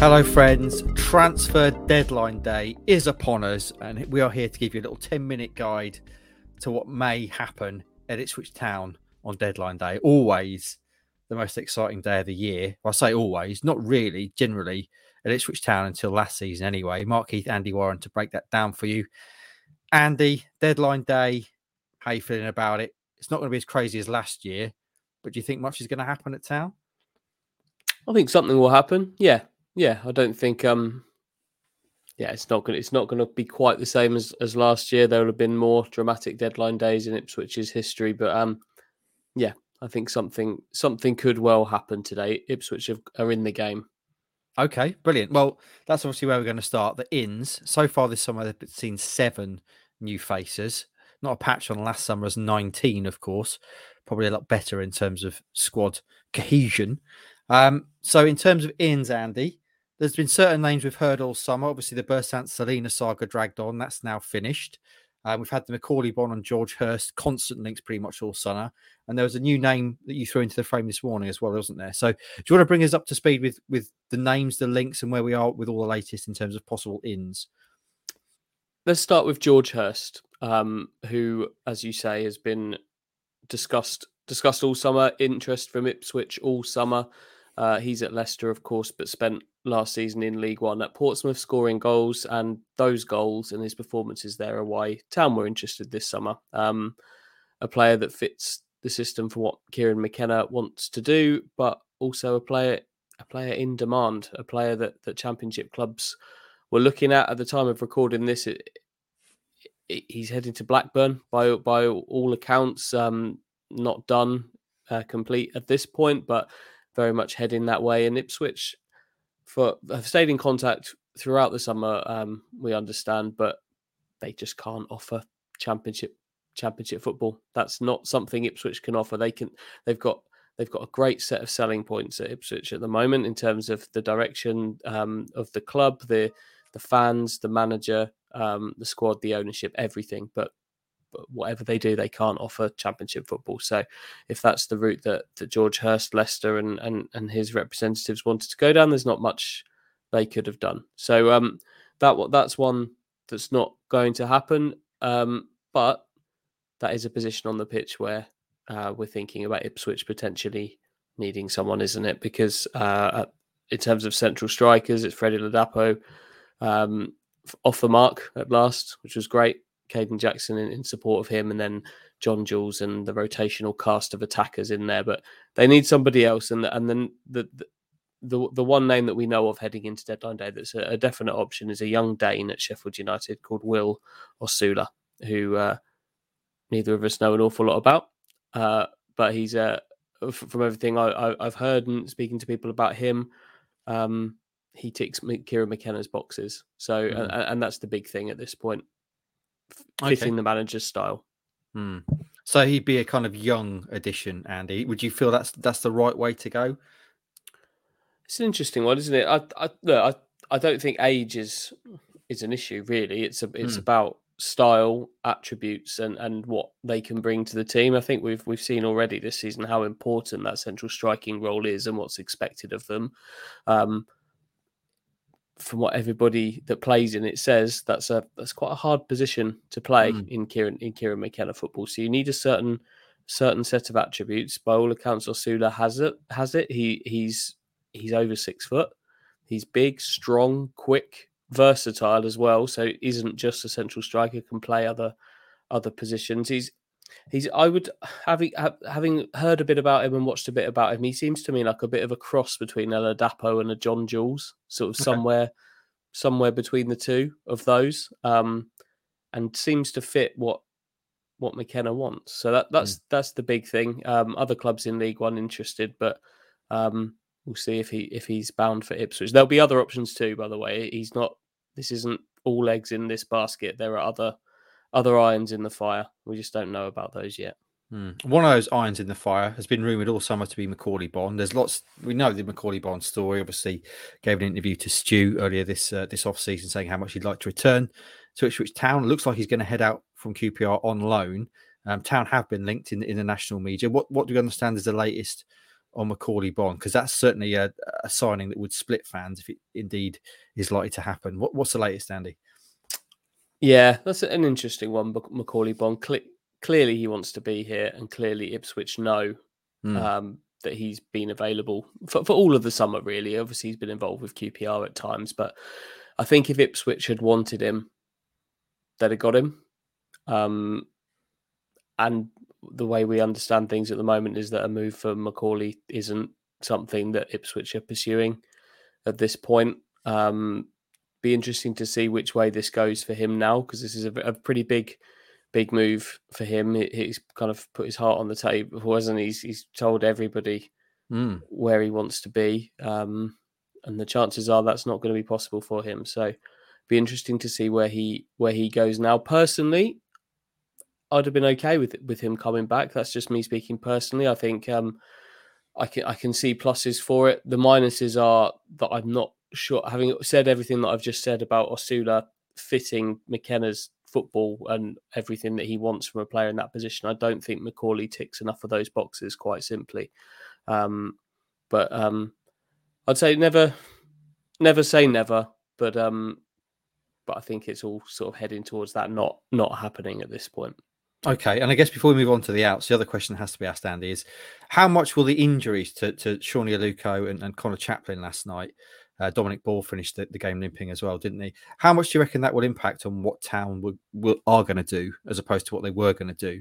Hello, friends. Transfer deadline day is upon us, and we are here to give you a little 10 minute guide to what may happen at Ipswich Town on deadline day. Always the most exciting day of the year. Well, I say always, not really, generally at Ipswich Town until last season anyway. Mark Heath, Andy Warren to break that down for you. Andy, deadline day, how you feeling about it? It's not going to be as crazy as last year, but do you think much is going to happen at Town? I think something will happen. Yeah, yeah. I don't think. um Yeah, it's not to It's not to be quite the same as as last year. There will have been more dramatic deadline days in Ipswich's history, but um, yeah, I think something something could well happen today. Ipswich have, are in the game. Okay, brilliant. Well, that's obviously where we're going to start. The ins so far this summer, they've seen seven new faces. Not a patch on last summer's 19, of course. Probably a lot better in terms of squad cohesion. Um, so, in terms of ins, Andy, there's been certain names we've heard all summer. Obviously, the Bersant Celina saga dragged on. That's now finished. Um, we've had the Macauley Bonne and George Hirst constant links pretty much all summer. And there was a new name that you threw into the frame this morning as well, wasn't there? So, do you want to bring us up to speed with with the names, the links, and where we are with all the latest in terms of possible ins? Let's start with George Hirst, um, who, as you say, has been discussed discussed all summer. Interest from Ipswich all summer. Uh, he's at Leicester, of course, but spent last season in League One at Portsmouth scoring goals, and those goals and his performances there are why Town were interested this summer. Um, a player that fits the system for what Kieran McKenna wants to do, but also a player a player in demand, a player that that Championship clubs were looking at at the time of recording this. It, it, he's heading to Blackburn by by all accounts. Um, not done uh, complete at this point, but very much heading that way. And Ipswich for have stayed in contact throughout the summer. Um, we understand, but they just can't offer championship championship football. That's not something Ipswich can offer. They can. They've got they've got a great set of selling points at Ipswich at the moment in terms of the direction um, of the club, the the fans, the manager, um, the squad, the ownership, everything. But whatever they do, they can't offer championship football. So if that's the route that, that George Hirst, Leicester, and, and and his representatives wanted to go down, there's not much they could have done. So um, that that's one that's not going to happen. Um, but that is a position on the pitch where uh, we're thinking about Ipswich potentially needing someone, isn't it? Because uh, in terms of central strikers, it's Freddie Ladapo um, off the mark at last, which was great. Kayden Jackson in, in, support of him, and then John Jules and the rotational cast of attackers in there. But they need somebody else, and and then the, the the the one name that we know of heading into deadline day that's a, a definite option is a young Dane at Sheffield United called Will Osula, who uh, neither of us know an awful lot about, uh, but he's uh, from everything I, have heard and speaking to people about him. Um, he ticks Kieran McKenna's boxes, so mm. and, and that's the big thing at this point fitting okay. the manager's style. Hmm. So he'd be a kind of young addition, Andy. Would you feel that's that's the right way to go? It's an interesting one, isn't it? I I look, I, I don't think age is is an issue really. It's a it's hmm. about style, attributes, and and what they can bring to the team. I think we've we've seen already this season how important that central striking role is and what's expected of them. Um, from what everybody that plays in it says, that's a that's quite a hard position to play mm. in Kieran in Kieran McKenna football. So you need a certain certain set of attributes. By all accounts, Osula has it. Has it? He he's he's over six foot. He's big, strong, quick, versatile as well. So isn't just a central striker. Can play other other positions. He's he's I would having having heard a bit about him and watched a bit about him. He seems to me like a bit of a cross between a Ladapo and a John Jules, sort of okay. somewhere somewhere between the two of those, um, and seems to fit what what McKenna wants. So that that's mm. that's the big thing. Um, other clubs in League One interested, but um, we'll see if he if he's bound for Ipswich. There'll be other options too. By the way, he's not. This isn't all eggs in this basket. There are other other irons in the fire. We just don't know about those yet. Hmm. One of those irons in the fire has been rumoured all summer to be Macauley Bonne. There's lots. We know the Macauley Bonne story. Obviously, gave an interview to Stu earlier this uh, this off season, saying how much he'd like to return to Ipswich Town. Looks like he's going to head out from QPR on loan. Um, Town have been linked in in the national media. What what do you understand is the latest on Macauley Bonne? Because that's certainly a, a, signing that would split fans if it indeed is likely to happen. What, what's the latest, Andy? Yeah, that's an interesting one. Macaulay. Cle- clearly, he wants to be here, and clearly, Ipswich know mm. um, that he's been available for, for all of the summer. Really, obviously, he's been involved with QPR at times, but I think if Ipswich had wanted him, they'd have got him. Um, and the way we understand things at the moment is that a move for Macaulay isn't something that Ipswich are pursuing at this point. Um, be interesting to see which way this goes for him now because this is a, a, pretty big, big move for him. He, he's kind of put his heart on the table, wasn't he? He's, he's told everybody mm. where he wants to be, um, and the chances are that's not going to be possible for him. So, be interesting to see where he where he goes now. Personally, I'd have been okay with with him coming back. That's just me speaking personally. I think um, I can I can see pluses for it. The minuses are that I'm not sure. Having said everything that I've just said about Osula fitting McKenna's football and everything that he wants from a player in that position, I don't think Macauley ticks enough of those boxes. Quite simply, um, but um, I'd say never, never say never. But um, but I think it's all sort of heading towards that not not happening at this point. Okay, and I guess before we move on to the outs, the other question that has to be asked, Andy, is how much will the injuries to, to Sone Aluko and, and Conor Chaplin last night, uh, Dominic Ball finished the, the, game limping as well, didn't he? How much do you reckon that will impact on what Town will, will, are going to do as opposed to what they were going to do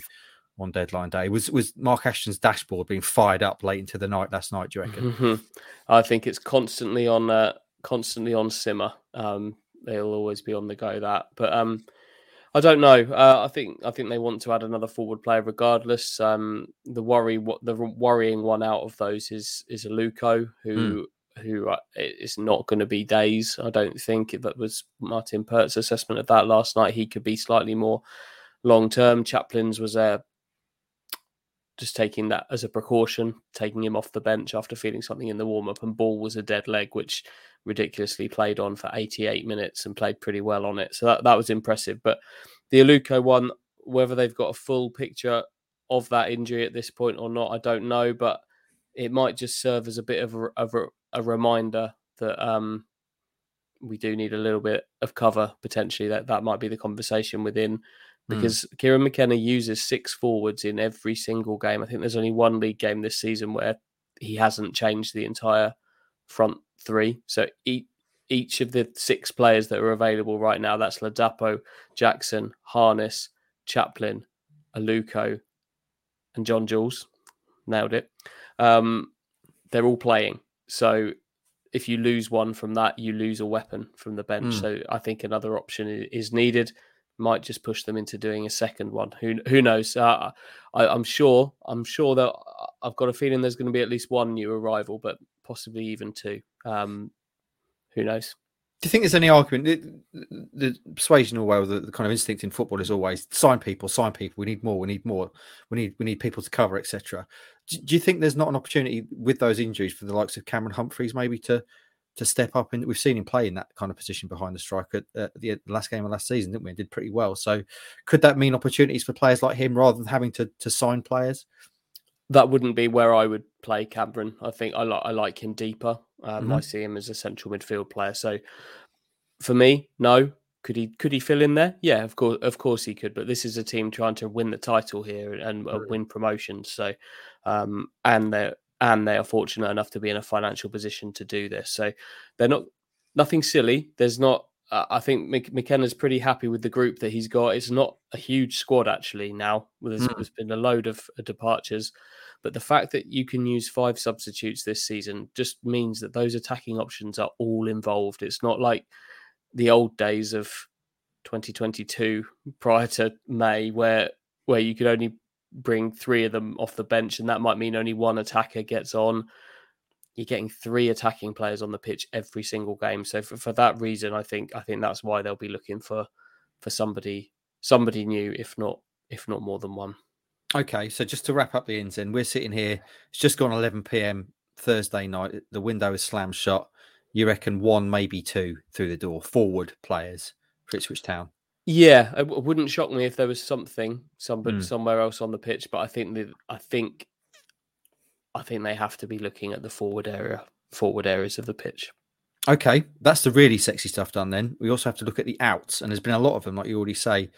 on deadline day? Was was Mark Ashton's dashboard being fired up late into the night last night? Do you reckon? Mm-hmm. I think it's constantly on, uh, constantly on simmer. Um, they'll always be on the go. That, but um, I don't know. Uh, I think I think they want to add another forward player regardless. Um, the worry, what the worrying one out of those is is Aluko, who mm. Who is not going to be days. I don't think that was Martin Pert's assessment of that last night. He could be slightly more long term. Chaplin's was just taking that as a precaution, taking him off the bench after feeling something in the warm up, and Ball was a dead leg, which ridiculously played on for 88 minutes and played pretty well on it. So that, that was impressive. But the Aluko one, whether they've got a full picture of that injury at this point or not, I don't know. But it might just serve as a bit of a, of a, a reminder that um, we do need a little bit of cover potentially. That that might be the conversation within Hmm. because mm. Kieran McKenna uses six forwards in every single game. I think there's only one league game this season where he hasn't changed the entire front three. So each, each of the six players that are available right now that's Ladapo, Jackson, Harness, Chaplin, Aluko, and John Jules. Nailed it. Um, they're all playing. So if you lose one from that, you lose a weapon from the bench. Mm. So I think another option is needed might just push them into doing a second one. Who who knows? Uh, I, am sure. I'm sure that uh, I've got a feeling there's going to be at least one new arrival, but possibly even two. Um, who knows? Do you think there's any argument? The, the persuasion, or well, the, the, kind of instinct in football is always sign people, sign people. We need more. We need more. We need we need people to cover, etc. Do, do you think there's not an opportunity with those injuries for the likes of Cameron Humphreys maybe to to step up. And we've seen him play in that kind of position behind the striker at the last game of last season, didn't we? And did pretty well. So could that mean opportunities for players like him rather than having to, to sign players? That wouldn't be where I would play Cameron. I think I, like I like him deeper. Um, mm-hmm. I see him as a central midfield player. So for me, no. Could he could he fill in there? Yeah, of course, of course he could. But this is a team trying to win the title here and uh, win promotions. So, um, and they're and they are fortunate enough to be in a financial position to do this. So they're not nothing silly. There's not. Uh, I think McKenna's pretty happy with the group that he's got. It's not a huge squad actually now. There's, mm. there's been a load of departures, but the fact that you can use five substitutes this season just means that those attacking options are all involved. It's not like the old days of 2022 prior to May where where you could only bring three of them off the bench, and that might mean only one attacker gets on. You're getting three attacking players on the pitch every single game. So for, for that reason, I think I think that's why they'll be looking for for somebody somebody new, if not if not more than one. Okay, so just to wrap up the ins, then we're sitting here. It's just gone 11 p.m. Thursday night. The window is slammed shut. You reckon one, maybe two through the door, forward players for Ipswich Town? Yeah, it wouldn't shock me if there was something somebody mm. somewhere else on the pitch, but I think that I think I think they have to be looking at the forward area, forward areas of the pitch. Okay, that's the really sexy stuff done. Then we also have to look at the outs, and there's been a lot of them, like you already say,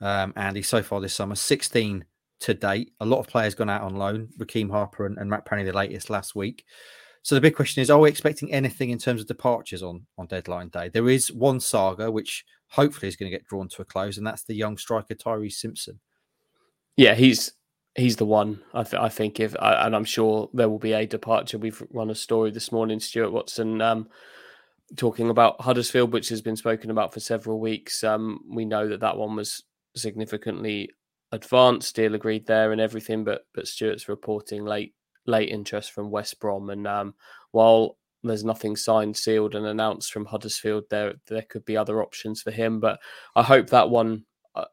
um, Andy. So far this summer, 16 to date. A lot of players gone out on loan. Rekeem Harper and, and Matt Penney, the latest last week. So the big question is: Are we expecting anything in terms of departures on on deadline day? There is one saga which hopefully is going to get drawn to a close, and that's the young striker Tyrese Simpson. Yeah, he's he's the one. I, th- I think if and I'm sure there will be a departure. We've run a story this morning, Stuart Watson. Um, talking about Huddersfield, which has been spoken about for several weeks. Um, we know that that one was significantly advanced. Deal agreed there and everything, but but Stuart's reporting late late interest from West Brom. And um, while there's nothing signed, sealed, and announced from Huddersfield, there there could be other options for him. But I hope that one. Uh,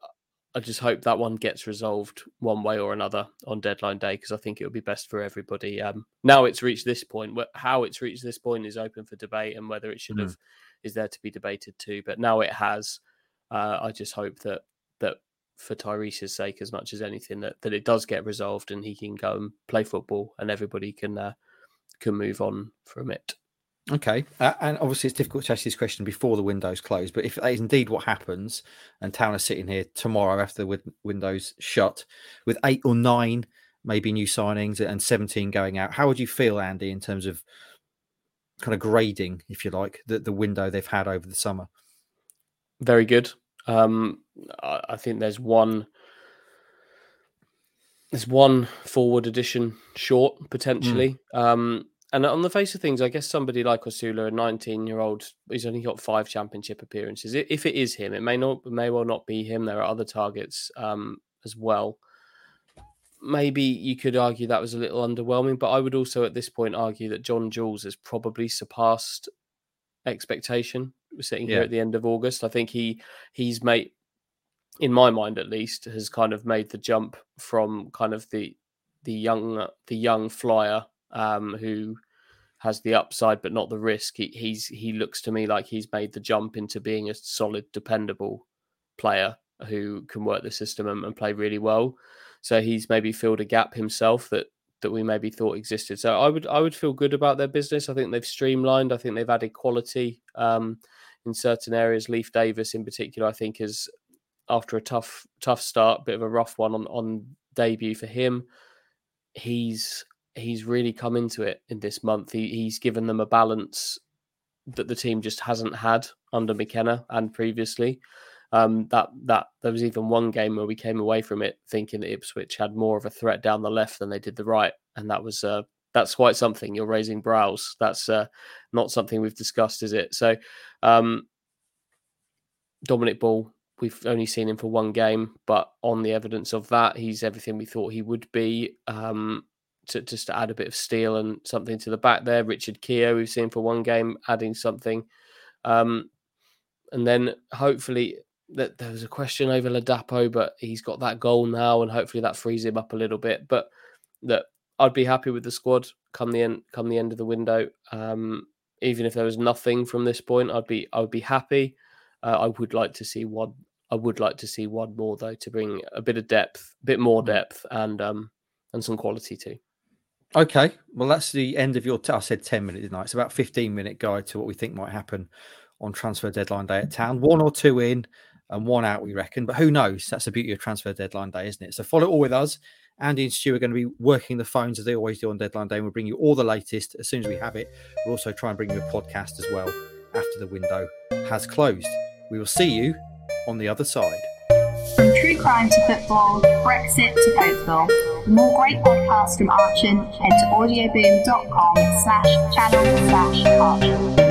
I just hope that one gets resolved one way or another on deadline day because I think it would be best for everybody. Um, now it's reached this point, how it's reached this point is open for debate and whether it should mm. have is there to be debated too. But now it has. Uh, I just hope that that for Tyrese's sake, as much as anything, that, that it does get resolved and he can go and play football and everybody can uh, can move on from it. Okay, uh, and obviously it's difficult to ask this question before the windows close, but if that is indeed what happens, and Town are sitting here tomorrow after the windows shut, with eight or nine maybe new signings and seventeen going out, how would you feel, Andy, in terms of kind of grading, if you like, the, the window they've had over the summer? Very good. Um, I, I think there's one there's one forward addition short potentially. Mm. Um, and on the face of things, I guess somebody like Osula, a 19 year old, he's only got five championship appearances. If it is him, it may not, may well not be him. There are other targets um, as well. Maybe you could argue that was a little underwhelming, but I would also at this point argue that John Jules has probably surpassed expectation. We're sitting here yeah. at the end of August. I think he he's made, in my mind at least, has kind of made the jump from kind of the the young the young flyer um, who has the upside but not the risk. He, he's he looks to me like he's made the jump into being a solid, dependable player who can work the system and, and play really well. So he's maybe filled a gap himself that that we maybe thought existed. So I would I would feel good about their business. I think they've streamlined. I think they've added quality um, in certain areas. Leif Davis, in particular, I think is after a tough tough start, bit of a rough one on on debut for him. He's he's really come into it in this month. He, he's given them a balance that the team just hasn't had under McKenna and previously. Um, that that there was even one game where we came away from it thinking that Ipswich had more of a threat down the left than they did the right, and that was uh, that's quite something. You're raising brows. That's uh, not something we've discussed, is it? So, um, Dominic Ball, we've only seen him for one game, but on the evidence of that, he's everything we thought he would be. Um, to just to add a bit of steel and something to the back there. Richard Keogh, we've seen for one game, adding something. Um, and then hopefully that there was a question over Ladapo, but he's got that goal now, and hopefully that frees him up a little bit. But that I'd be happy with the squad come the end come the end of the window. Um, even if there was nothing from this point, I'd be I would be happy. Uh, I would like to see one. I would like to see one more though to bring a bit of depth, a bit more mm. depth, and um, and some quality too. Okay, well, that's the end of your. T- I said ten minutes tonight. It's about fifteen minute guide to what we think might happen on transfer deadline day at town. One or two in, and one out, we reckon. But who knows? That's the beauty of transfer deadline day, isn't it? So follow all with us. Andy and Stu are going to be working the phones as they always do on deadline day. And we'll bring you all the latest as soon as we have it. We'll also try and bring you a podcast as well after the window has closed. We will see you on the other side. From true crime to football, Brexit to Codeville. For more great podcasts from Archant, head to audioboom.com slash channel slash Archant.